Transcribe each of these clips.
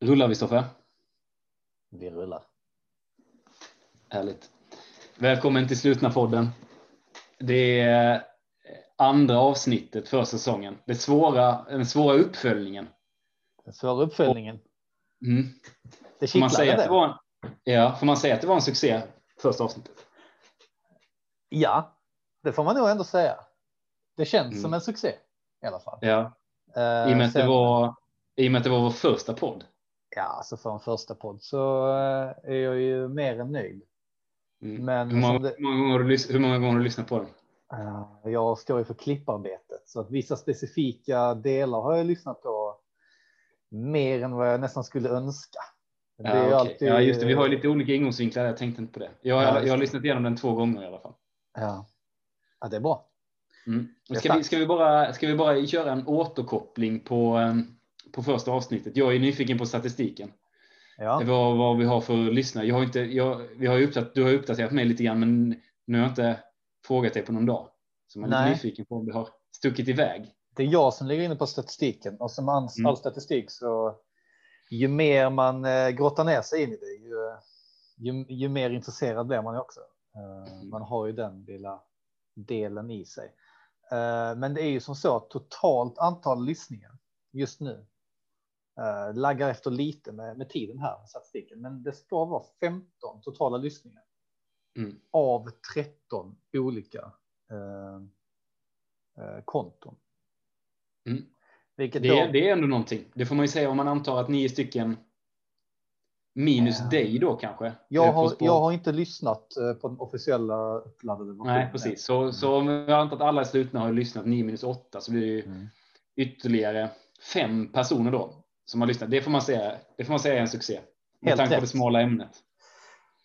Rullar vi Stoffe? Vi rullar. Härligt. Välkommen till Slutna podden. Det är andra avsnittet för säsongen. Det svåra, den svåra uppföljningen. Den svåra uppföljningen. Mm. Det Får man, säga att det. det var en, ja, får man säga att det var en succé första avsnittet? Ja, det får man nog ändå säga. Det känns Mm. som en succé i alla fall. Ja, Eh, i och med att det sen- var, i och med att det var vår första podd. Ja, alltså för en första podd så eh, är jag ju mer än nöjd. Mm. Men hur, många, det- hur, många gånger har du, hur många gånger har du lyssnat på den? Eh, Jag står ju för klipparbetet så att vissa specifika delar har jag lyssnat på mer än vad jag nästan skulle önska. Det Ja, okej. alltid- ja, just det. Vi har ju lite olika ingångsvinklar. Jag tänkte inte på det. Jag, Ja, jag, har lyssnat igenom den två gånger i alla fall. Ja. ja, det är bra. Mm. Ska, vi, ska, vi bara, ska vi bara köra en återkoppling på, ehm, på första avsnittet? Jag är nyfiken på statistiken. Ja, Vad, vad vi har för lyssnare. Jag har inte, jag, vi har uppdaterat, du har uppdaterat mig lite grann, men nu har jag inte frågat dig på någon dag. Så man är Nej. nyfiken på om det har stuckit iväg. det är jag som ligger inne på statistiken och som all, Mm. all statistik så ju mer man eh, grottar ner sig in i det, ju, ju, ju mer intresserad blir man ju också. Eh, Mm. Man har ju den lilla delen i sig. Eh, Men det är ju som så att totalt antal lyssningar just nu eh, laggar efter lite med, med tiden här med statistiken, men det ska vara 15 totala lyssningar Mm. av 13 olika eh, eh, konton. Mm. Vilket Det, då, är- det är ändå någonting. Det får man ju säga om man antar att nio stycken minus Ja. dig då kanske. jag, har, jag har inte lyssnat på den officiella uppladdade versionen. Nej, precis. Så, så om jag antar att alla slutna har lyssnat 9 minus 8 så blir det ju Mm. ytterligare fem personer då som har lyssnat. Det får man säga, det får man säga är en succé. Med Helt tanke på rätt. det smala ämnet.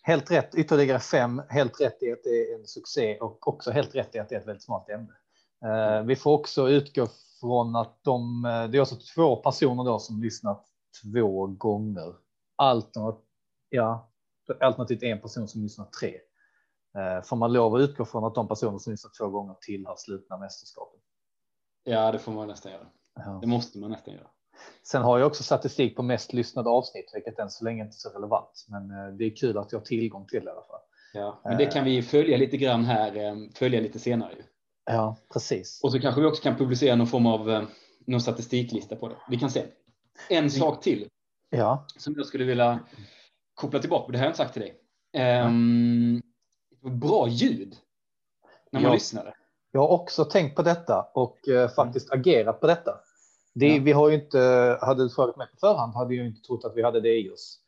Helt rätt, ytterligare fem. Helt rätt i att det är en succé och också helt rätt i att det är ett väldigt smart ämne. Eh, vi får också utgå från att de, eh, det är alltså två personer då som lyssnat två gånger. Alternativt, ja, alternativt en person som lyssnat tre. Eh, får man lov att utgå från att de personer som lyssnat två gånger tillhör slutna mästerskapen. Ja, det får man nästan göra. Ja. Det måste man nästan göra. Sen har jag också statistik på mest lyssnade avsnitt, vilket än så länge inte är så relevant. Men eh, det är kul att jag har tillgång till det i alla fall. Ja, men det kan vi följa lite grann här, eh, följa lite senare. Ja, precis. Och så kanske vi också kan publicera någon form av eh, någon statistiklista på det. Vi kan se. En sak till Ja, som jag skulle vilja koppla tillbaka. Det har jag inte sagt till dig. Ehm, bra ljud när man Ja. lyssnade. jag har också tänkt på detta och eh, faktiskt agerat på detta. Det, Ja. Vi har ju inte, hade du frågat mig på förhand hade jag inte trott att vi hade det i oss.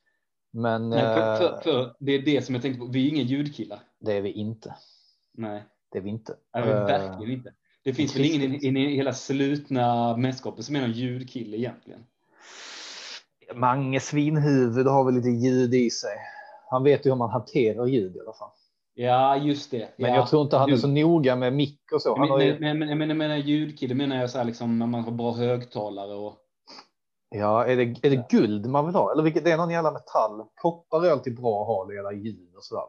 Men Nej, för, eh, för, för det är det som jag tänkte på. Vi är inga ljudkillar. det är vi inte. Nej, Det är vi inte. det är vi Eh, verkligen inte. Det finns väl ingen i, i hela slutna mästerskapet som är någon ljudkille egentligen. Mange Svinhuvud har väl lite ljud i sig. Han vet ju hur man hanterar ljud i alla fall. Ja, just det. Men ja. jag tror inte han är så noga med mick och så. Han Men, ju, men, men, men, men, men ljudkille menar jag så här liksom när man har bra högtalare och ja, är det, är det guld man vill ha? Eller vilket, det är någon jävla metall. Koppar är alltid bra att ha det gäller ljud och sådär.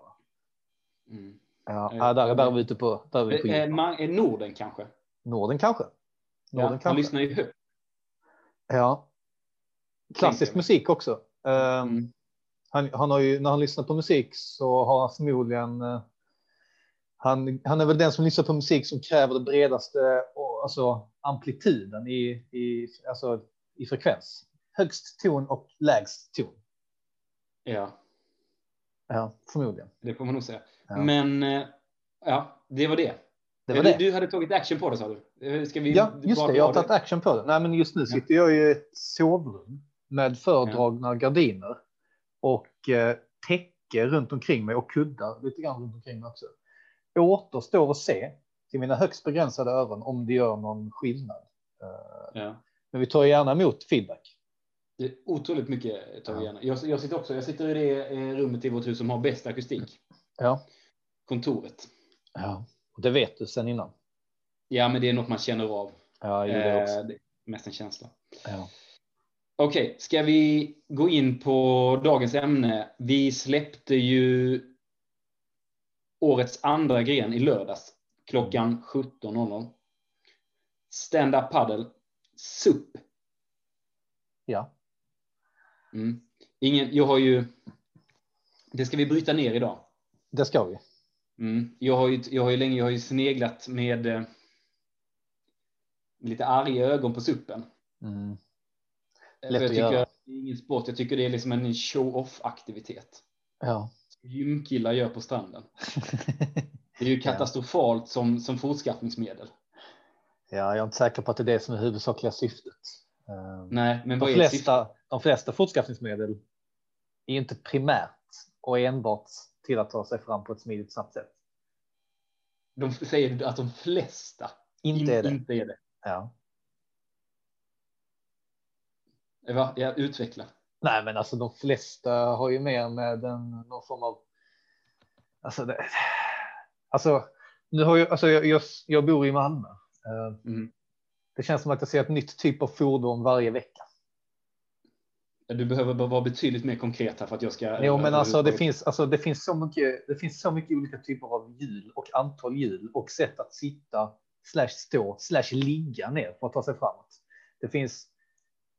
mm. Ja, Eh, ja, där, där är vi ute på, där är vi på Eh, djup. man- eh, Norden kanske? Norden kanske. Ja, Norden han kanske. lyssnar ju högt. Ja. Klassisk jag. musik också. Um, Mm. Han, han har ju, när han lyssnar på musik så har han förmodligen eh, han, han är väl den som lyssnar på musik som kräver det bredaste alltså, amplituden i, i, alltså, i frekvens. Högst ton och lägst ton. Ja, Ja, förmodligen. det får man nog säga. Ja. Men eh, ja, det var det. Det var du, det. du hade tagit action på det sa du? Eh, Ska vi Ja, just bara det. Jag har tagit action på det. Nej, men just nu sitter jag i ett sovrum med fördragna gardiner och eh, täcke runt omkring mig och kuddar lite grann runt omkring mig också. Återstår att se till mina högst begränsade öron om det gör någon skillnad. Eh, Ja. men vi tar gärna emot feedback. Det är otroligt mycket tar vi gärna. Jag, jag sitter också, jag sitter i det eh, rummet i vårt hus som har bäst akustik. Ja, Kontoret. ja. Och det vet du sen innan. Ja, men det är något man känner av. Ja, jag det också. Eh, det är mest en känsla. Ja. Okej, ska vi gå in på dagens ämne? Vi släppte ju årets andra gren i lördags klockan 17.00. Stand-up paddle, SUP. ja. Mm. Ingen, jag har ju, det ska vi bryta ner idag. Det ska vi. Mm. Jag, har ju, jag har ju länge jag har ju sneglat med, eh, lite arga ögon på suppen. Mm. För Lätt jag att tycker göra. det är ingen sport. Jag tycker det är liksom en show-off-aktivitet. Ja. Gymkillar gör på stranden. Det är ju katastrofalt som, som fortskaffningsmedel. ja, jag är inte säker på att det är det som är huvudsakliga syftet. Eh, Nej, men De vad är syftet? flesta, de flesta fortskaffningsmedel är inte primärt och enbart till att ta sig fram på ett smidigt snabbt sätt. De säger att de flesta Inte är det. inte är det. Ja. Va? Ja, utveckla. Nej, men alltså de flesta har ju mer med en, någon form av. Alltså, det, alltså nu har jag, alltså jag, jag, jag bor i Malmö. Eh, Mm. Det känns som att jag ser ett nytt typ av fordon varje vecka. Du behöver bara vara betydligt mer konkret här för att jag ska. Jo, men alltså det finns, alltså det finns så mycket. Det finns så mycket olika typer av hjul och antal hjul och sätt att sitta slash stå slash ligga ner för att ta sig framåt. Det finns.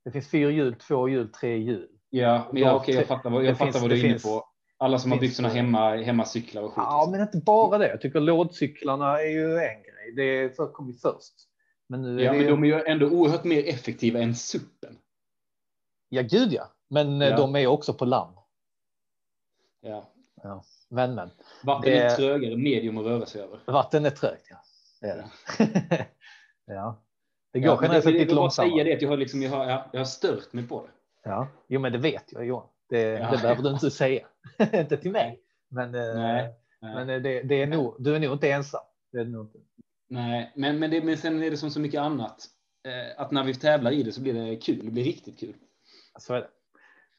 Det finns fyra hjul, två hjul, tre hjul. Ja, men ja, okej, jag fattar vad, jag fattar finns- vad du är inne på. Alla som har byggt såna hemma, hemmacyklar och skit. Ja, men inte bara det. Jag tycker lådcyklarna är ju en grej. Det förekom ju först. Men nu ja, men ju... de är ju ändå oerhört mer effektiva än suppen. Ja, gud ja. Men eh, Ja. de är också på land. Ja. Men, men. Vatten Det- är trögare medium att röra sig över. Vatten är trögt, ja. Det är det. ja. Det går Ja, generellt sett jag lite långsammare. säga det att jag har, liksom, jag, har, ja, jag har stört mig på det. Ja, jo, men det vet jag Johan. Det, Ja. det behöver du inte säga. inte till mig. Men, eh, Nej, men eh, det, det är nog, du är nog inte ensam. Det är det nog inte. Nej, men, men, det, men sen är det som så mycket annat. Eh, att när vi tävlar i det så blir det kul. Det blir riktigt kul. Så är det.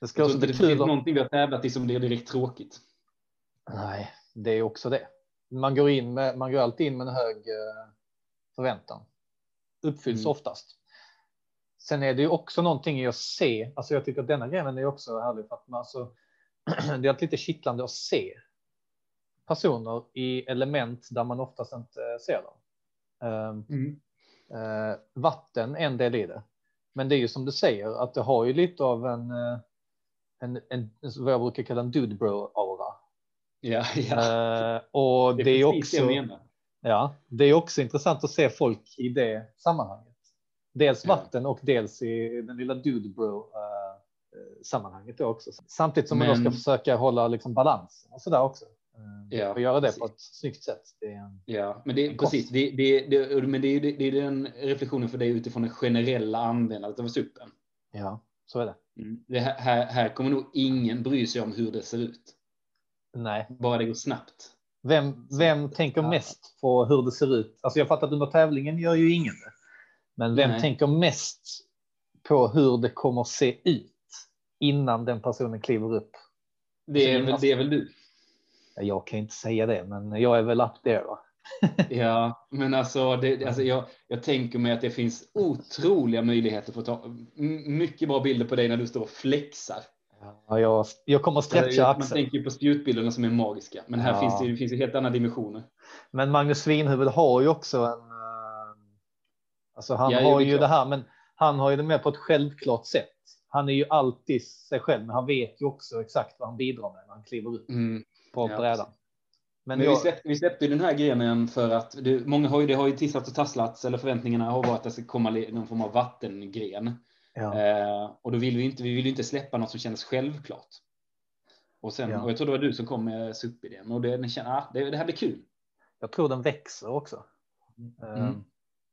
Det ska också bli det kul. finns att- någonting vi har tävlat i som blir direkt tråkigt. Nej, det är också det. Man går in med, man går alltid in med en hög förväntan. Uppfylls Mm. oftast. Sen är det ju också någonting i att se. Alltså jag tycker att denna grenen är också härlig för att man alltså, det är lite kittlande att se personer i element där man oftast inte ser dem. Um, eh, vatten en del i det. Men det är ju som du säger att det har ju lite av en, eh, en, en vad jag brukar kalla en dude bro aura. Ja, ja. Eh, och det, är det jag också. Ja, det är också intressant att se folk i det sammanhanget. Dels vatten och dels i den lilla dude bro sammanhanget också. Samtidigt som man då Men- ska försöka hålla liksom balansen och så där också. Eh, Ja, och göra det precis. på ett snyggt sätt. Det är, Ja, men det är En precis. Det, det, det, men det är, det, det är den reflektionen för dig utifrån det generella användandet av suppen. ja, så är det. Det här, här, här kommer nog ingen bry sig om hur det ser ut. Nej, Bara det går snabbt. Vem, vem tänker mest på hur det ser ut? Alltså jag fattar att under tävlingen gör ju ingen det. Men vem Nej. tänker mest på hur det kommer se ut innan den personen kliver upp? Det är, Så väl, alltså- det är väl du. Ja, Jag kan inte säga det, men jag är väl up there. Va? Ja, men alltså, det, alltså jag, jag tänker mig att det finns otroliga möjligheter för att ta mycket bra bilder på dig när du står och flexar. Ja, jag, jag kommer stretcha Man axeln. tänker ju på spjutbilderna som är magiska, men här Ja. finns det, det finns ju helt andra dimensioner. Men Magnus Svinhuvud har ju också en. eh, Alltså han Ja, har ju klart. det här, men han har ju det mer på ett självklart sätt. Han är ju alltid sig själv, men han vet ju också exakt vad han bidrar med när han kliver upp Mm. på Ja, brädan. Men, Men jag, vi, släppte, vi släppte den här grenen för att det, många har ju, det har ju tisslat och tasslats, eller förväntningarna har varit att det ska komma någon form av vattengren. Ja, Eh, och då vill vi inte, vi vill inte släppa något som kändes självklart. Och, sen, Ja. och jag tror det var du som kom med SUP-idén och det, den känner, ah, det, det här blir kul. jag tror den växer också. Mm. Eh,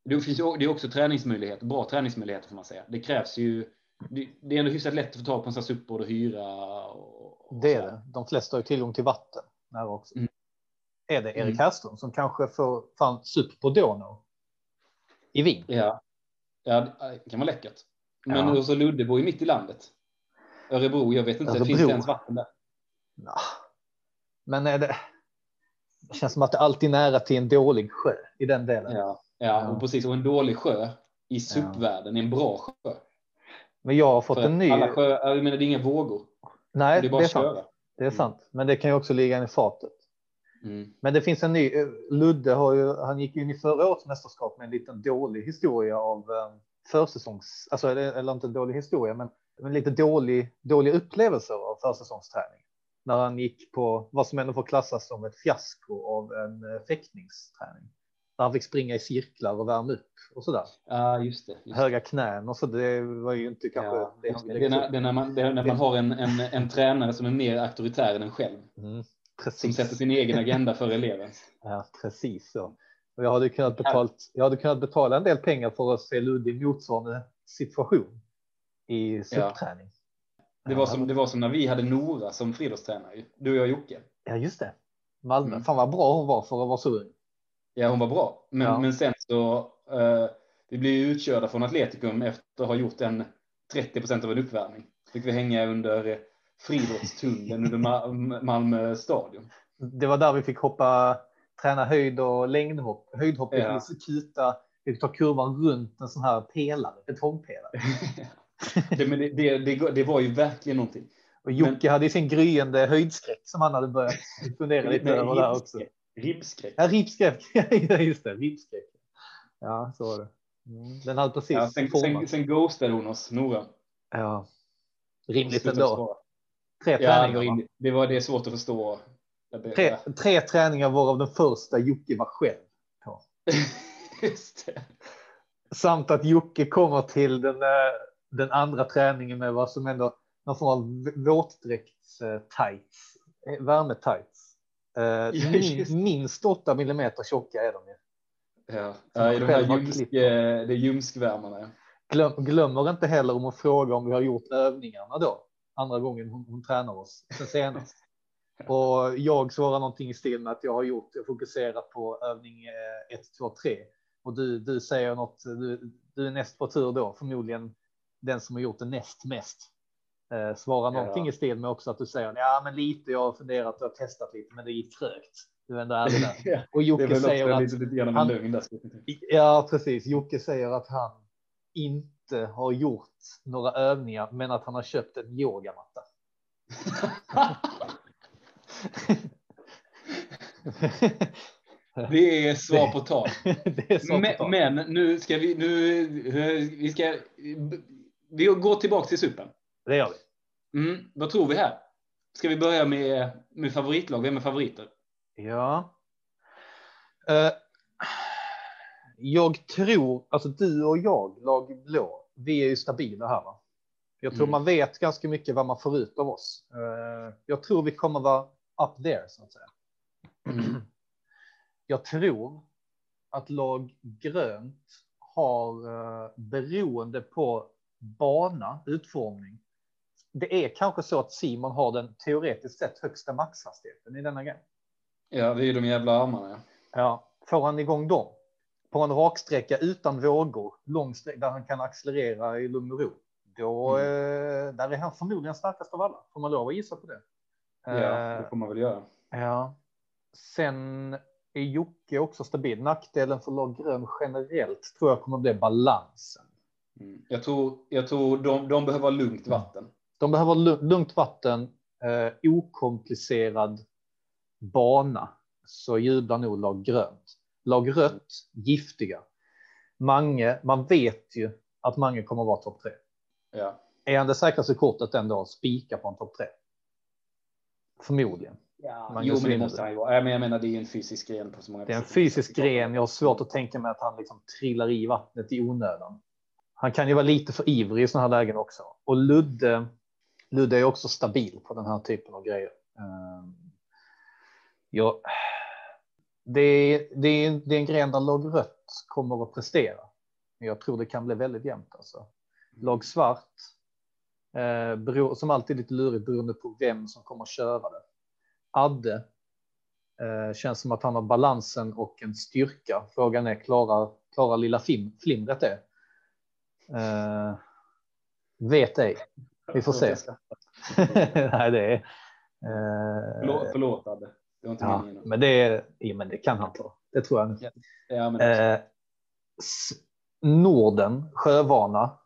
Det finns det är också träningsmöjligheter, bra träningsmöjligheter får man säga. Det krävs ju, det, det är ändå hyfsat lätt att få tag på en sån här och hyra. Och, och Det är det. De flesta har ju tillgång till vatten. Nära också. Mm. Är det Erik Mm. Härström som kanske får fan sup på Dono? I Wien? Ja, ja det kan vara läckert. Men Ja. och så Luddebo är mitt i landet. Örebro, jag vet inte, Örebro. finns det ens vatten där? Nah. Men är det? Det känns som att det alltid är nära till en dålig sjö i den delen. Ja, ja, och precis. Och en dålig sjö i SUP-världen är en bra sjö. Men jag har fått För en ny. Alla sjö, jag menar, det är inga vågor. Nej, det är det är sant. Det är sant. Men det kan ju också ligga i fatet. Mm. Men det finns en ny. Ludde har ju. Han gick in i förra årets mästerskap med en liten dålig historia av eh, försäsongs, alltså eller, inte en dålig historia, men lite dålig, dåliga upplevelser av försäsongsträning. När han gick på vad som ändå får klassas som ett fiasko av en eh, fäktningsträning. Där han fick springa i cirklar och värma upp och så där. Ja, just det. Just Höga knän och så. Det var ju inte kanske Ja, det han det. ville Det är när, det är när man, det är när man har en, en, en tränare som är mer auktoritär än en själv. Mm, Som precis. sätter sin egen agenda för elevens. Ja, precis så. Och jag hade kunnat betalt. Jag hade kunnat betala en del pengar för att se Ludde i motsvarande situation i suppträning. Det var, som, det var som när vi hade Nora som friidrottstränare. Du och jag Jocke. Ja, just det. Malmö. Mm. Fan vad bra hon var för att vara så ung. Ja, hon var bra. Men, Ja. men sen så, eh, vi blev ju utkörda från Atletikum efter att ha gjort en 30 procent av en uppvärmning. Fick vi hänga under friidrottstunneln under Ma- Malmö stadion. Det var där vi fick hoppa, träna höjd och längdhopp. Höjdhopp Ja. ja. kuta. Vi fick ta kurvan runt en sån här pelare, betongpelare. det, men det, det, det, det var ju verkligen någonting. Och Jocke hade ju sin gryende höjdskräck som han hade börjat fundera lite över där också. ribbskräck. Ja, ribbskräck. Ja, just det. Ribbskräck. Ja, så var det. Mm. Den hade precis Ja, sen, sen, format. sen ghostade hon oss, Nora. Ja. Rimligt ändå. Tre Ja, det träningar. var, in, det var det är svårt att förstå. Det- Tre, tre träningar varav den första Jocke var själv. på. Just det. Samt att Jocke kommer till den, eh, den andra träningen med vad som ändå någon form av våtdräkts eh, tights, värmetights. Eh, minst 8 millimeter tjocka är de ju. Ja, i de här ljumsk, det är ljumskvärmarna. Glöm, glömmer inte heller om att fråga om vi har gjort övningarna då. Andra gången hon, hon tränar oss sen senast. Och jag svarar någonting i stil med att jag har gjort, jag fokuserar på övning 1, 2, 3. Och du, du säger något, du, du är näst på tur då, förmodligen den som har gjort det näst mest. Eh, svara någonting Ja. i stil med också att du säger ja, men lite. Jag har funderat och testat lite, men det gick trögt. Du är ändå ärlig där. Och Jocke säger att lite, lite han- lögn. Ja, precis. Jocke säger att han inte har gjort några övningar, men att han har köpt en yogamatta. Det är svar på tal. Men, men nu ska vi, nu, vi ska, vi går tillbaka till supen. Det gör vi. Mm, vad tror vi här? Ska vi börja med, med favoritlag? Vem är favoriter? Ja. Eh, jag tror, alltså du och jag, lag blå, vi är ju stabila här. Va? Jag tror Mm. man vet ganska mycket vad man får ut av oss. Eh, jag tror vi kommer vara up there så att säga. Mm. Jag tror att lag grönt har eh, beroende på bana, utformning. Det är kanske så att Simon har den teoretiskt sett högsta maxhastigheten i denna grej. Ja, det är de jävla armarna. Ja. Ja, får han igång dem på en raksträcka utan vågor, lång sträcka där han kan accelerera i lugn och ro. Då eh, där är han förmodligen starkast av alla. Får man lov att gissa på det? Ja, Eh, det får man väl göra. Ja. Sen är Jocke också stabil. Nackdelen för lag grön generellt tror jag kommer bli balansen. Mm. Jag tror, jag tror de, de behöver lugnt vatten. De behöver lu- lugnt vatten, eh, okomplicerad bana, så jublar nog lag grönt. Lag rött, giftiga. Mange, man vet ju att Mange kommer att vara topp tre. Ja. Är han det säkraste kortet ändå, spika på en topp tre? Förmodligen. Ja, Man jo, men det måste han ju vara. Jag menar, det är ju en fysisk gren på så många Det är en fysisk gren. Jag har svårt att tänka mig att han liksom trillar i vattnet i onödan. Han kan ju vara lite för ivrig i sådana här lägen också. Och Ludde, Ludde är också stabil på den här typen av grejer. Ehm, Ja, det, är, det, är, det är en gren där lag rött kommer att prestera. Men jag tror det kan bli väldigt jämnt. Alltså. Lag svart, eh, som alltid lite lurigt beroende på vem som kommer att köra det. Adde eh, känns som att han har balansen och en styrka. Frågan är klarar, klarar lilla flim, flimret det? Eh, vet ej. Vi får se. Nej, det är. Eh, Förlåt, förlåt Adde. Det var inte ja, meningen. men det, ja, men det kan han ta. Det tror jag. Ja, Ja, Eh, Norden, Sjövana.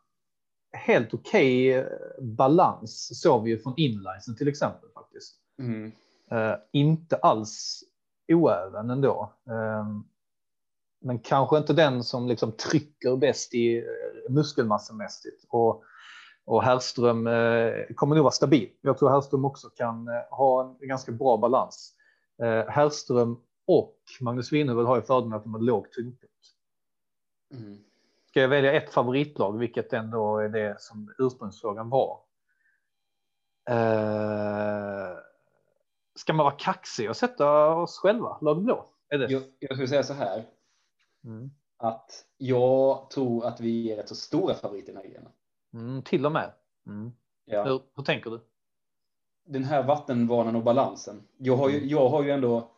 Helt okej eh, balans såg vi ju från inlinesen till exempel faktiskt. mm. Eh, inte alls oäven ändå. Eh, men kanske inte den som liksom trycker bäst i eh, muskelmassamässigt. Och, Och Herrström eh, kommer nog vara stabil. Jag tror Herrström också kan eh, ha en ganska bra balans. Eh, Herrström och Magnus Winnerud har ju fördelen att de har låg tyngdpunkt. Mm. Ska jag välja ett favoritlag, vilket ändå är det som ursprungsfrågan var. Eh, ska man vara kaxig och sätta oss själva, lag blå? Är det? Jag, jag skulle säga så här. Mm. Att jag tror att vi är rätt så stora favoriter i den här grenen. Mm, till och med. Mm. Ja. Hur, hur, tänker du? Den här vattenvanan och balansen. Jag har ju, mm. jag har ju ändå.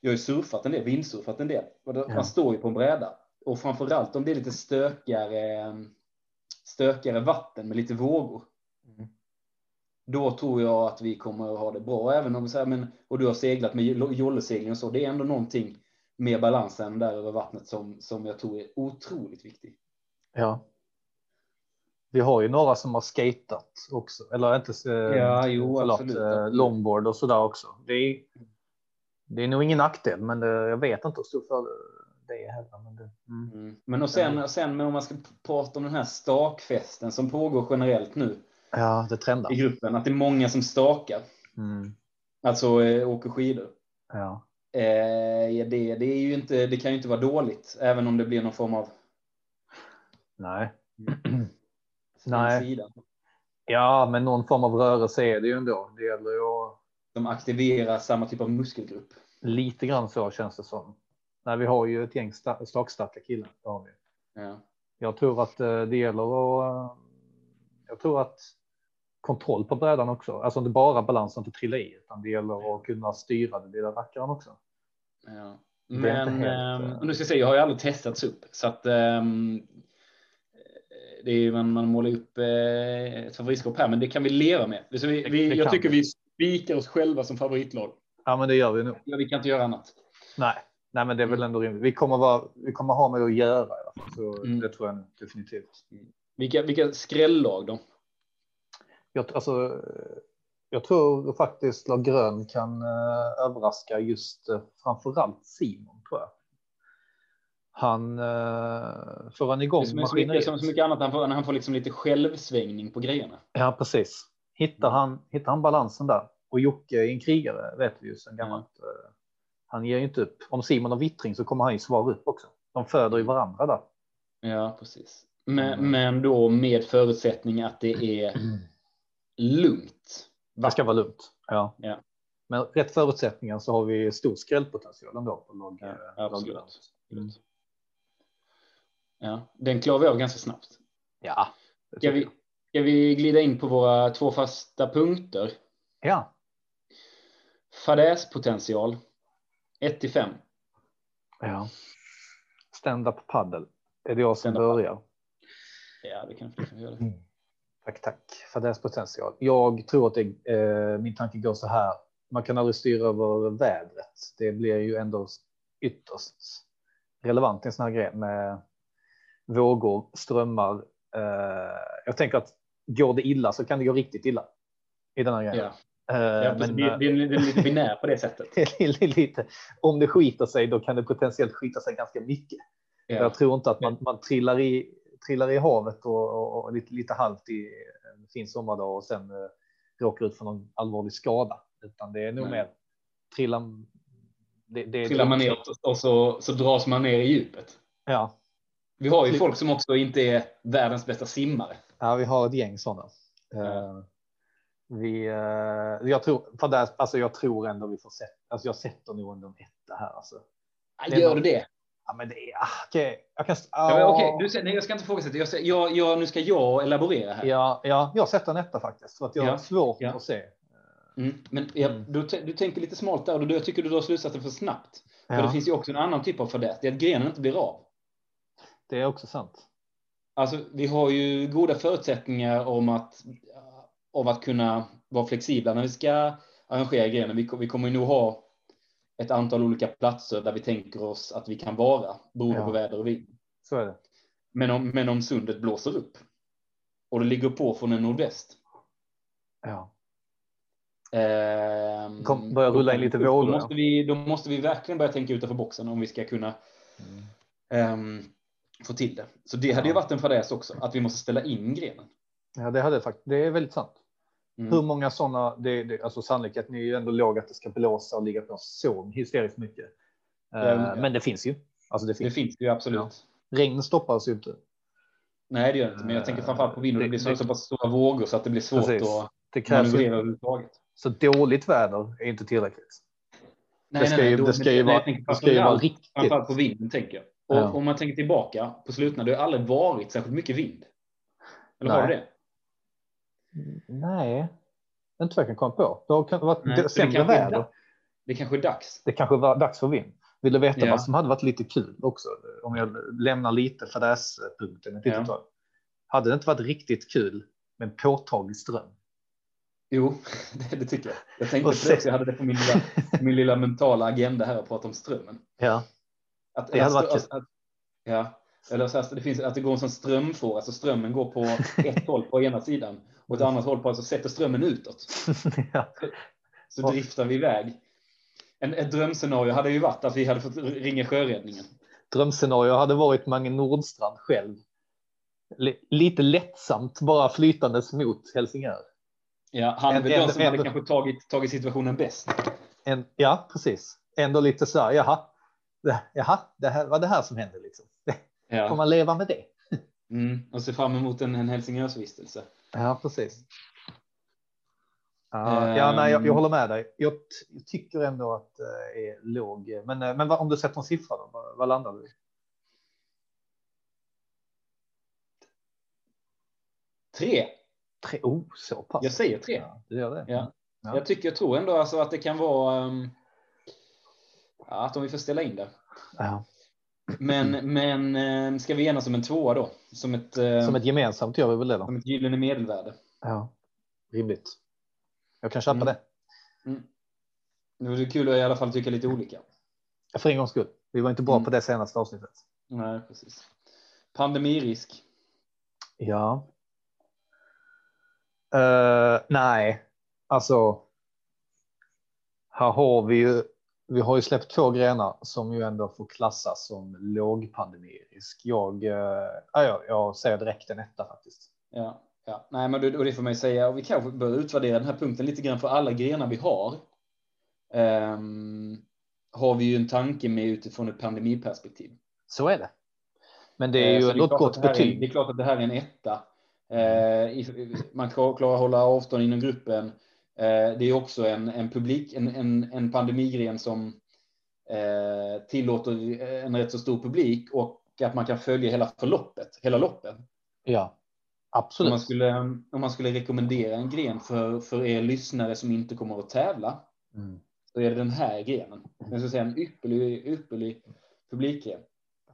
Jag har surfat en del, vindsurfat en del. Då, ja. Man står ju på en bräda och framförallt om det är lite stökigare, stökigare vatten med lite vågor. Mm. Då tror jag att vi kommer att ha det bra, även om så här, men, och du har seglat med jollesegling och så. Det är ändå någonting med balansen där över vattnet som, som jag tror är otroligt viktig. Ja. Vi har ju några som har skatat också, eller inte så, ja, jo, förlåt, absolut. Eh, longboard och så där också. Det är, det är nog ingen nackdel, men det, jag vet inte hur stor för det heller. Men, det, mm. Mm. men och sen, sen men om man ska prata om den här stakfesten som pågår generellt nu. Ja, det trendar. I gruppen, att det är många som stakar. Mm. Alltså äh, åker skidor. Ja. Eh, det, det, är ju inte, det kan ju inte vara dåligt, även om det blir någon form av. Nej. Nej. Ja, men någon form av rörelse är det ju ändå. Det gäller ju att. De aktiverar samma typ av muskelgrupp. Lite grann så känns det som. Nej, vi har ju ett gäng slagstarka killar. Har vi. Ja. Jag tror att eh, det gäller att. Jag tror att kontroll på brädan också. Alltså inte bara balansen att trilla i, utan det gäller att kunna styra den lilla rackaren också. Ja. Men helt, um, nu ska jag säga, jag har ju aldrig testats upp så att um, det är man, man målar upp eh, ett favoritskap här, men det kan vi leva med. Vi, vi, jag tycker vi spikar oss själva som favoritlag. Ja, men det gör vi nog. Ja, vi kan inte göra annat. Nej, nej, men det är väl ändå rimligt. Vi kommer vara, vi kommer ha med att göra i alla fall, så mm. det tror jag definitivt. Vilka, vilka skrällag då? Jag, alltså, jag tror faktiskt lag grön kan eh, överraska just eh, framförallt Simon tror jag. Han eh, får han igång maskineriet. Som så mycket annat, han får, han får liksom lite självsvängning på grejerna. Ja, precis. Hittar mm. han, hittar han balansen där och Jocke är en krigare vet vi ju sedan gammalt. Mm. Han ger ju inte upp. Om Simon har vittring så kommer han ju svara upp också. De föder ju varandra där. Ja, precis. Men, mm. men då med förutsättning att det är lugnt. Det ska vara lugnt. Ja. ja. Men rätt förutsättningar så har vi stor skrällpotential ändå på lag. Ja, absolut. Mm. Ja, den klarar vi av ganska snabbt. Ja. Ska vi, ska vi glida in på våra två fasta punkter? Ja. Fadäspotential. 1 till 5. Ja. Stand-up paddle. Är det jag som börjar? Ja, det kan du göra. Mm. Tack, tack för deras potential. Jag tror att det, eh, min tanke går så här. Man kan aldrig styra över vädret. Det blir ju ändå ytterst relevant i en sån här grej med vågor, strömmar. Eh, jag tänker att går det illa så kan det gå riktigt illa i den här grejen. Ja. Eh, ja, men, det, det, är lite binär på det sättet. lite, om det skiter sig, då kan det potentiellt skita sig ganska mycket. Ja. Jag tror inte att man, man trillar i trillar i havet och, och, och lite, lite halt i en fin sommardag och sen eh, råkar ut för någon allvarlig skada, utan det är nog Nej. mer trillar. Det, det, trillar man ner och så, så dras man ner i djupet. Ja. Vi har ju folk som också inte är världens bästa simmare. Ja, vi har ett gäng sådana. Ja. Vi, uh, jag tror, för där, alltså jag tror ändå vi får se. Alltså jag sätter nog ändå en etta här. Alltså. Ja, gör du det? Ja, men det är ah. Okay. Jag kan. Ja, okay. du, nej, jag ska inte ifrågasätta. Jag, jag, jag, nu ska jag elaborera här. Ja, ja, jag sätter en etta faktiskt för att jag ja. har svårt ja. att se. Mm. Men ja, mm. du, du tänker lite smalt där och jag tycker du drar slutsatsen för snabbt. Ja. För det finns ju också en annan typ av fadäs. Det är att grenen inte blir av. Det är också sant. Alltså, vi har ju goda förutsättningar om att av att kunna vara flexibla när vi ska arrangera grenen. Vi, vi kommer ju nog ha ett antal olika platser där vi tänker oss att vi kan vara beroende ja. på väder och vind. Så är det. Men om, men om sundet blåser upp och det ligger på från en nordväst. Ja. Eh, Kom, börja rulla in lite vågor. Då måste, vi, då måste vi verkligen börja tänka utanför boxen om vi ska kunna mm. eh, få till det. Så det hade ja. ju varit en fadäs också, att vi måste ställa in grenen. Ja, det hade faktiskt. Det är väldigt sant. Mm. Hur många sådana, det, det, alltså sannolikheten är ju ändå låg att det ska blåsa och ligga på så hysteriskt mycket. Eh, Ja. Men det finns ju. Alltså det Det finns. finns det ju absolut. Regn stoppar ju inte. Nej, det gör det inte. Men jag tänker framförallt på vind och det Det- blir så, det- så pass stora vågor så att det blir svårt Precis. att Det krävs manövrera överhuvudtaget. så dåligt väder är inte tillräckligt. Nej, det ska nej, ju, nej, det ska ju vara, det ska ju vara riktigt. Framförallt på vinden tänker jag. Och Ja. om man tänker tillbaka på slutna, det har aldrig varit särskilt mycket vind. Eller har Nej. det det? Nej, inte vad jag kan komma på. Det har varit Nej, sämre kanske är väder. dags. Det kanske är dags. Det kanske var dags för vind. Vill du veta Ja. vad som hade varit lite kul också? Om jag lämnar lite fadäspunkten ett litet Ja. tag. Hade det inte varit riktigt kul med en påtaglig ström? Jo, det, det tycker jag. Jag tänkte Och på se- det. Jag hade det på min lilla, min lilla mentala agenda här att prata om strömmen. Ja, Att, Det hade varit att, att, ja, eller så här, det finns att det går en sån strömfåra, alltså strömmen går på ett håll på ena sidan och ett annat håll på, alltså sätter strömmen utåt. ja. Så driftar vi iväg. En, ett drömscenario hade ju varit att vi hade fått ringa sjöräddningen. Drömscenario hade varit Mange Nordstrand själv. L- lite lättsamt bara flytandes mot Helsingör. Ja, han är En- den som hade kanske tagit, tagit situationen bäst. En, ja, precis. Ändå lite så här, jaha, det, jaha, det här var det här som hände liksom. Får Ja. man leva med det? Mm, och se fram emot en, en Helsingörsvistelse. Ja, precis. Ja, ja nej, jag, jag håller med dig. Jag, jag tycker ändå att det är låg. Men, eh, men vad, om du sätter en siffra då, vad, vad landar du i? Tre. Tre, oh, så pass. Jag säger tre. Ja, du gör det? Ja. Ja. Jag tycker, jag tror ändå alltså att det kan vara um, att om vi får ställa in det. Ja. Men, men eh, ska vi enas om en tvåa då? Som ett, eh, Som ett gemensamt gör vi väl det då? som ett gyllene medelvärde. Ja, rimligt. Jag kan köpa Mm. det. Mm. Det vore kul att i alla fall tycka lite olika. För en gångs skull. Vi var inte bra Mm. på det senaste avsnittet. Nej, precis. Pandemirisk. Ja. Eh, nej, alltså. Här har vi ju. Vi har ju släppt två grenar som ju ändå får klassas som lågpandemirisk. Jag, uh, ja, jag säger direkt en etta faktiskt. Ja, ja. Nej, men det, och det får man ju säga. Och vi kanske bör utvärdera den här punkten lite grann för alla grenar vi har. ehm, har vi ju en tanke med utifrån ett pandemiperspektiv. Så är det. Men det är Eh, ju ändå ett gott här är- betyg. Det är klart att det här är en etta. Eh, i- man klar- klarar att hålla avstånd inom gruppen. Eh, det är också en, en publik, en, en, en pandemigren som eh, tillåter en rätt så stor publik och att man kan följa hela förloppet, hela loppet. Ja, Om absolut. man, skulle, om man skulle rekommendera en gren för, för er lyssnare som inte kommer att tävla, Mm. så är det den här grenen. Jag skulle säga en ypperlig, ypperlig publikgren.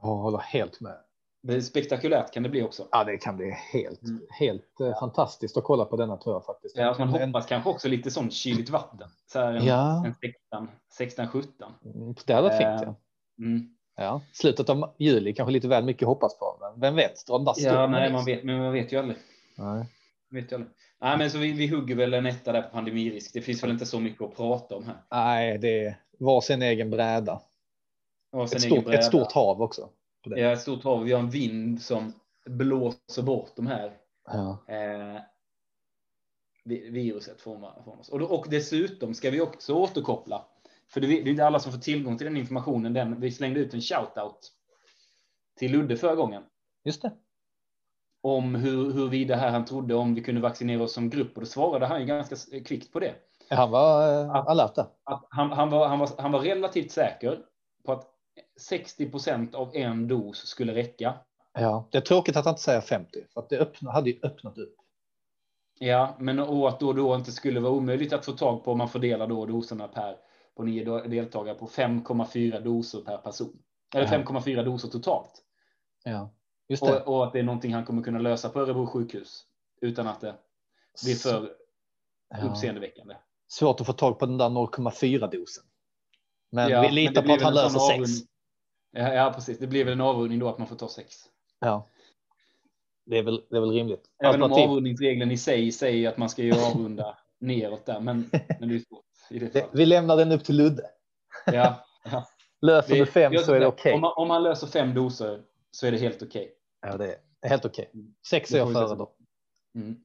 Jag håller helt med. Det är spektakulärt kan det bli också. Ja, det kan bli helt, Mm. helt eh, fantastiskt att kolla på denna tror jag faktiskt. Ja, man hoppas kanske också lite sånt kyligt vatten. Så här en, Ja. en 16, 16, 17. Mm, Det hade varit fint. Eh, Ja. Mm. Ja. Slutet av juli kanske lite väl mycket hoppas på. Men vem vet? Den där Ja, nej, man vet, men man vet ju aldrig. Nej. Vet ju aldrig. Nej, men så vi, vi hugger väl en etta där på pandemirisk. Det finns väl inte så mycket att prata om här. Nej, det är var sin egen bräda. Sen Ett egen stort, bräda. ett stort hav också. På det. Ja, ett stort hav. Vi har en vind som blåser bort de här Ja. eh, vi- viruset från, från oss. Och, då, och dessutom ska vi också återkoppla. För det, det är inte alla som får tillgång till den informationen. Den, vi slängde ut en shoutout till Ludde förra gången. Just det. om hur, huruvida här han trodde om vi kunde vaccinera oss som grupp och då svarade han ju ganska kvickt på det. Han var eh, Att- alert där. Att han, han, var, han, var, han var relativt säker på att 60 procent av en dos skulle räcka. Ja, det är tråkigt att han inte säger 50 för att det öppna, hade ju öppnat upp. Ja, men och att då, då inte skulle vara omöjligt att få tag på om man fördelar då doserna per på nio deltagare på 5,4 doser per person. Eller Ja. 5,4 doser totalt. Ja, just det. Och, och att det är någonting han kommer kunna lösa på Örebro sjukhus utan att det blir för Ja. uppseendeväckande. Svårt att få tag på den där 0,4 dosen. Men Ja, vi litar på att han löser sån sex. avrundning. Ja, ja, precis. Det blir väl en avrundning då att man får ta sex. Ja. Det är väl, det är väl rimligt. Även om avrundningsregeln i sig säger att man ska ju avrunda neråt där, men, men det är svårt i det fallet. vi lämnar den upp till Ludde. Ja, ja. Löser du fem jag så är det okej. Om, man, om man löser fem doser så är det helt okej. Ja, det är helt okej. Mm. Sex är jag före då. Mm.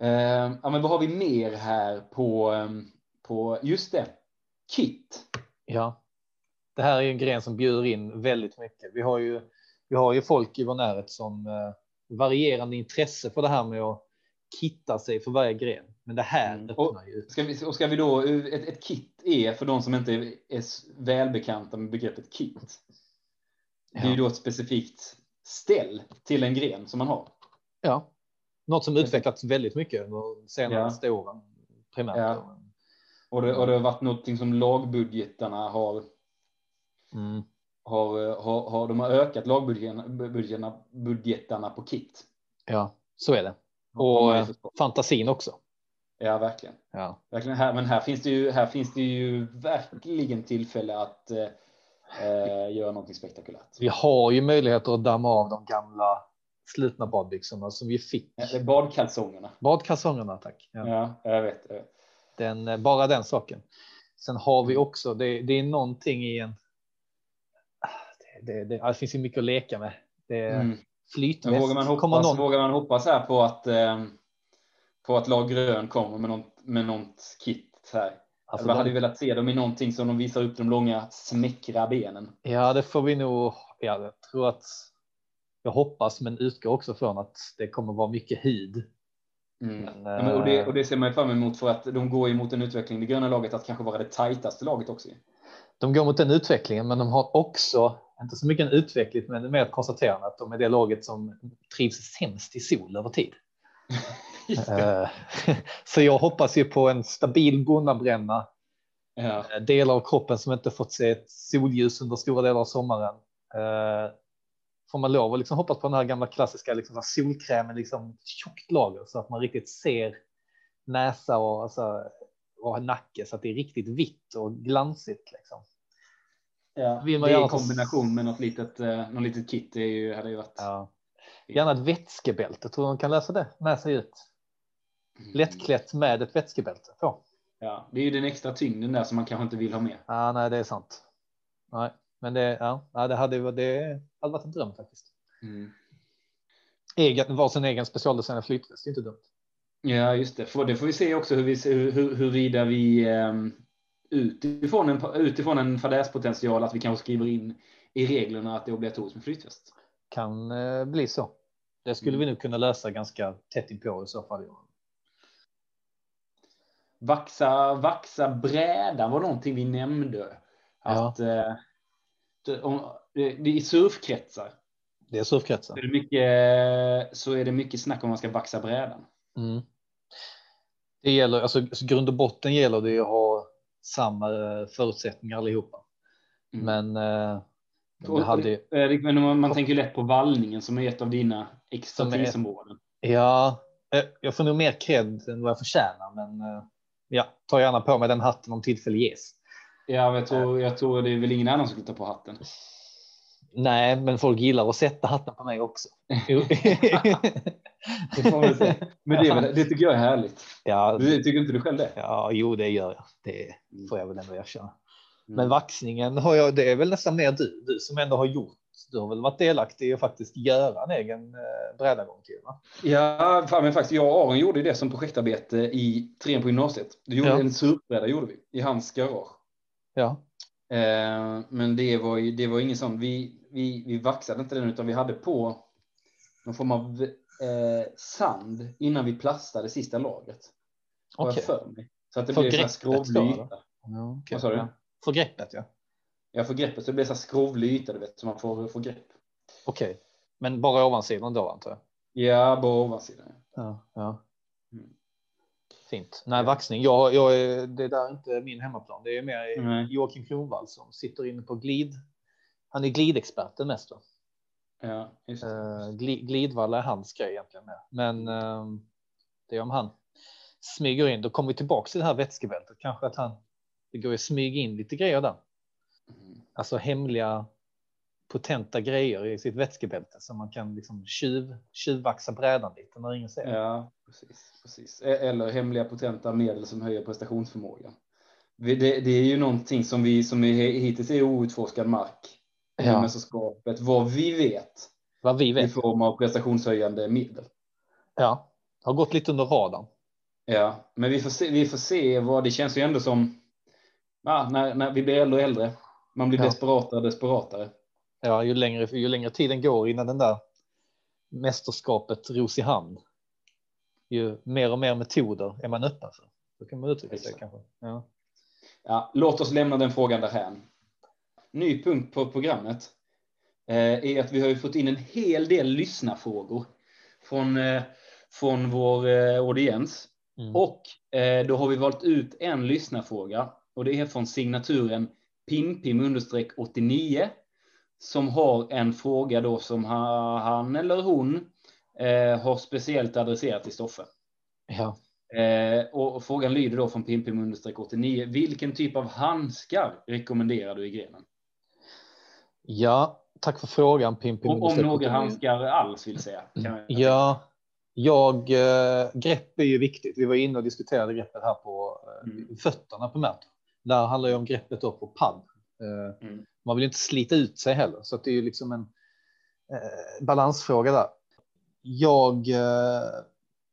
Eh, ja, men vad har vi mer här på, ehm, på just det, kit? Ja, det här är en gren som bjuder in väldigt mycket. Vi har ju, vi har ju folk i vår närhet som eh, varierande intresse för det här med att kitta sig för varje gren. Men det här Mm. öppnar ju. Ska vi, och ska vi då, ett, ett kit är för de som inte är, är välbekanta med begreppet kit. Det är ju Ja. då ett specifikt ställ till en gren som man har. ja, något som utvecklats väldigt mycket under de senaste åren. Primärt. Ja. Och det, och det har varit någonting som lagbudgetarna har, Mm. har, har, har de har ökat lagbudgetarna budgetarna, på kit. Ja, så är det. Och eh, förstått. fantasin också. Ja, verkligen. Ja, verkligen här, men här finns det ju, här finns det ju verkligen tillfälle att eh, eh, göra någonting spektakulärt. vi har ju möjligheter att damma av de gamla slutna badbyxorna som vi fick. Ja, är Badkalsongerna. Badkalsongerna, tack. Ja. Ja, jag vet. jag vet. Den, eh, bara den saken. Sen har vi också, det, det är någonting i en. Det, det, det, finns ju mycket att leka med. Det Mm. flytväst. Vågar man, hoppas, någon, vågar man hoppas här på att, eh, på att lag grön kommer med något, med något kit här? alltså, jag hade de, ju velat se dem i någonting som de visar upp de långa smäckra benen. ja, det får vi nog. Ja, jag tror att jag hoppas, men utgår också från att det kommer vara mycket hud. Mm. Men, Ja, men, och, det, eh, och det ser man ju fram emot för att de går emot en utveckling, det gröna laget, att kanske vara det tajtaste laget också. De går mot den utvecklingen, men de har också inte så mycket en utveckling, men mer ett konstaterande att de är det laget som trivs sämst i sol över tid. Eh, Så jag hoppas ju på en stabil bonnabränna, ja. eh, delar av kroppen som inte fått se ett solljus under stora delar av sommaren. Eh, Får man lov att liksom hoppas på den här gamla klassiska liksom, solkrämen, liksom tjockt lager så att man riktigt ser näsa och, alltså, och nacke så att det är riktigt vitt och glansigt. Liksom. Ja. Det i kombination med något litet, eh, något litet kit, det är ju, hade ju varit... Ja. Gärna ett vätskebälte, tror du de kan lösa det med sig ut? Mm. Lättklätt med ett vätskebälte. Så. Ja, det är ju den extra tyngden där som man kanske inte vill ha med. Ja, nej, det är sant. Nej, men det, ja, det hade ju det hade varit en dröm faktiskt. Mm. Egen, var sin egen specialdesignad flytväst, det är inte dumt. Ja, just det. För det får vi se också hur vi, hur, hur, huruvida vi um, utifrån, en, utifrån en fadäspotential att vi kanske skriver in i reglerna att det är obligatoriskt med flytväst. Kan eh, bli så. Det skulle Mm. vi nog kunna lösa ganska tätt inpå i så fall. Vaxa, vaxa brädan var någonting vi nämnde. Att eh, det, om, det, det, i surfkretsar Det är surfkretsen. så är det, mycket, så är det mycket snack om man ska vaxa brädan. Mm. Det gäller, alltså, grund och botten gäller det att ha samma eh, förutsättningar allihopa. Mm. Men eh, det hade, Men man, man tänker ju lätt på vallningen som är ett av dina expertisområden. ja, eh, jag får nog mer cred än vad jag förtjänar, men eh, ja, ta gärna på mig den hatten om tillfälle ges. Ja, men jag tror, jag tror det är väl ingen annan som skulle ta på hatten. Nej, men folk gillar att sätta hatten på mig också. Jo. Det får man väl säga. Men det, väl, det tycker jag är härligt. ja, Du, tycker inte du själv det? ja, jo, det gör jag. Det får jag väl ändå erkänna. Men Mm. vaxningen har jag, det är väl nästan mer du, du som ändå har gjort. Du har väl varit delaktig i att faktiskt göra en egen eh, brädagång till va? Ja, fan, men faktiskt, jag och Aron gjorde det som projektarbete i trean på gymnasiet. Du gjorde Ja. en surfbräda gjorde vi i hans garage. Ja, Eh, men det var ju det var ingen sån. Vi, vi, vi vaxade inte den utan vi hade på någon form av eh, sand innan vi plastade sista lagret. Okej. för mig. Så att det För blev så här skrovlig yta. Ja, okej. Vad sa du? Ja. För greppet ja. Ja, för greppet så det blev så här skrovlig yta, du vet, så man får, får grepp. Okej, men bara ovansidan då antar jag. Ja, på ovansidan. Ja, ja. Mm. Fint. Nej, vaxning. Jag, jag är, det där är inte min hemmaplan. Det är mer Nej. Joakim Kronvall som sitter inne på glid. Han är glidexperten mest. Va? Ja, just. Uh, glidvalla är hans grej egentligen med. Men eh, det är om han smyger in. Då kommer vi tillbaka till det här vätskebältet. Kanske att han det går att smyga in lite grejer där. Mm. Alltså hemliga potenta grejer i sitt vätskebälte så man kan liksom tjuv, tjuvvaxa brädan lite när ingen ser. Ja, precis, precis. E- Eller hemliga potenta medel som höjer prestationsförmågan. Det, det är ju någonting som vi som är, hittills är outforskad mark i Ja. mästerskapet. Vad vi vet Vad vi i vet. form av prestationshöjande medel. Ja, Har gått lite under radarn. Ja, men vi får se, vi får se vad det känns ju ändå som. Ja, när, när vi blir äldre och äldre. Man blir Ja. desperatare och desperatare. Ja, ju längre, ju längre tiden går innan den där mästerskapet ros i hamn. Ju mer och mer metoder är man öppen för. Så kan man uttrycka sig kanske. Ja. Ja, låt oss lämna den frågan därhän. Ny punkt på programmet eh, är att vi har fått in en hel del lyssnarfrågor från, eh, från vår eh, audiens. Mm. Och då har vi valt ut en lyssnarfråga och det är från signaturen pimpim-89 som har en fråga då som ha- han eller hon har speciellt adresserat till Stoffe. Ja. Och och frågan lyder då från pimpim-89. Vilken typ av handskar rekommenderar du i grenen? Ja, tack för frågan Pimpi. Om, om några handskar alls vill säga. Jag- Ja, jag, eh, grepp är ju viktigt. Vi var inne och diskuterade greppet här på eh, Mm. fötterna på Mert. Där handlar ju om greppet då på padd. Eh, Mm. Man vill ju inte slita ut sig heller, så det är ju liksom en eh, balansfråga där. Jag eh,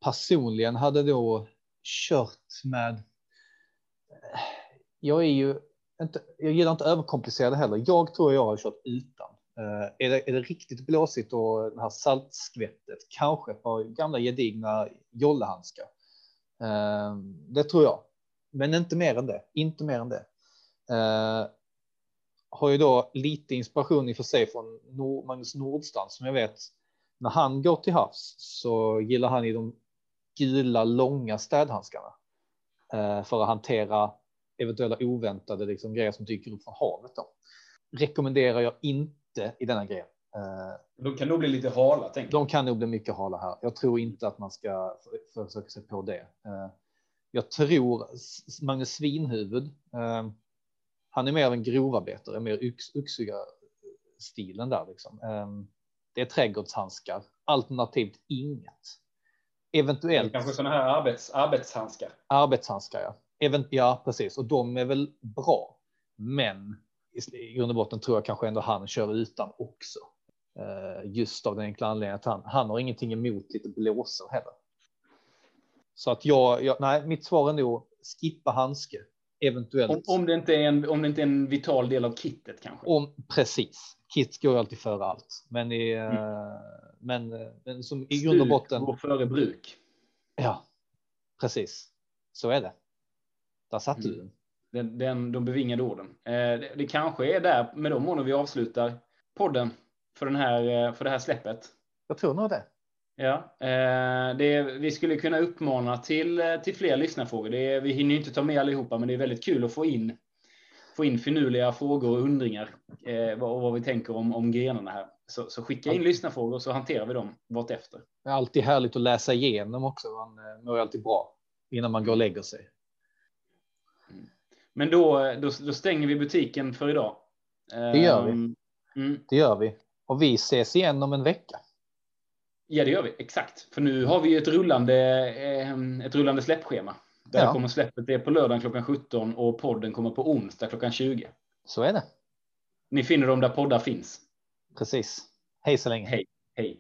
personligen hade då kört med. Jag är ju inte. Jag gillar inte överkomplicerade heller. Jag tror jag har kört utan. Uh, är, det, är det riktigt blåsigt och det här saltskvättet, kanske på gamla gedigna jollehandskar. Uh, eh, det tror jag, men inte mer än det. Inte mer än det. Uh, har ju då lite inspiration i och för sig från Nor- Magnus Nordstrand som jag vet när han går till havs så gillar han i de gula långa städhandskarna för att hantera eventuella oväntade liksom, grejer som dyker upp från havet. Då. Rekommenderar jag inte i denna grej. Eh, De kan nog bli lite hala, tänker jag. de kan nog bli mycket hala här. Jag tror inte att man ska för- försöka sig på det. Eh, Jag tror Magnus Svinhuvud. eh, Han är mer av en grovarbetare, mer yx, yxiga stilen där liksom. Det är trädgårdshandskar, alternativt inget. Eventuellt Kanske sådana här arbets, arbetshandskar. arbetshandskar. Ja. Event, ja, precis. Och de är väl bra. Men i- grund och botten tror jag kanske ändå han kör utan också. Eh, just av den enkla anledningen att han, han har ingenting emot lite blåsor heller. Så att jag, jag nej, mitt svar är nog skippa handske. Eventuellt. Om, om, det inte är en, om det inte är en vital del av kittet kanske. Om, precis. Kit går alltid före allt. Men, i, eh, Mm. men, eh, men som i grund och botten. går före bruk. Ja, precis. Så är det. Där satte Mm. du den. Den, de bevingade orden. Eh, det, det kanske är där med de orden vi avslutar podden för, den här, eh, för det här släppet. Jag tror nog det. Ja, eh, det, vi skulle kunna uppmana till, eh, till fler lyssnarfrågor. Det vi hinner inte ta med allihopa, men det är väldigt kul att få in, få in finurliga frågor och undringar eh, vad, vad vi tänker om, om grenarna här. Så, så skicka in lyssnarfrågor så hanterar vi dem vartefter. Det är alltid härligt att läsa igenom också. Man eh, mår alltid bra innan man går och lägger sig. Men då, då, då stänger vi butiken för idag. Det gör vi. Ehm, Mm, Det gör vi. Och vi ses igen om en vecka. ja, det gör vi. Exakt. För nu har vi ju ett rullande, eh, ett rullande släppschema. Där Ja. kommer släppet det är på lördagen klockan 17 och podden kommer på onsdag klockan 20. Så är det. Ni finner dem där poddar finns. Precis. Hej så länge. Hej. Hej.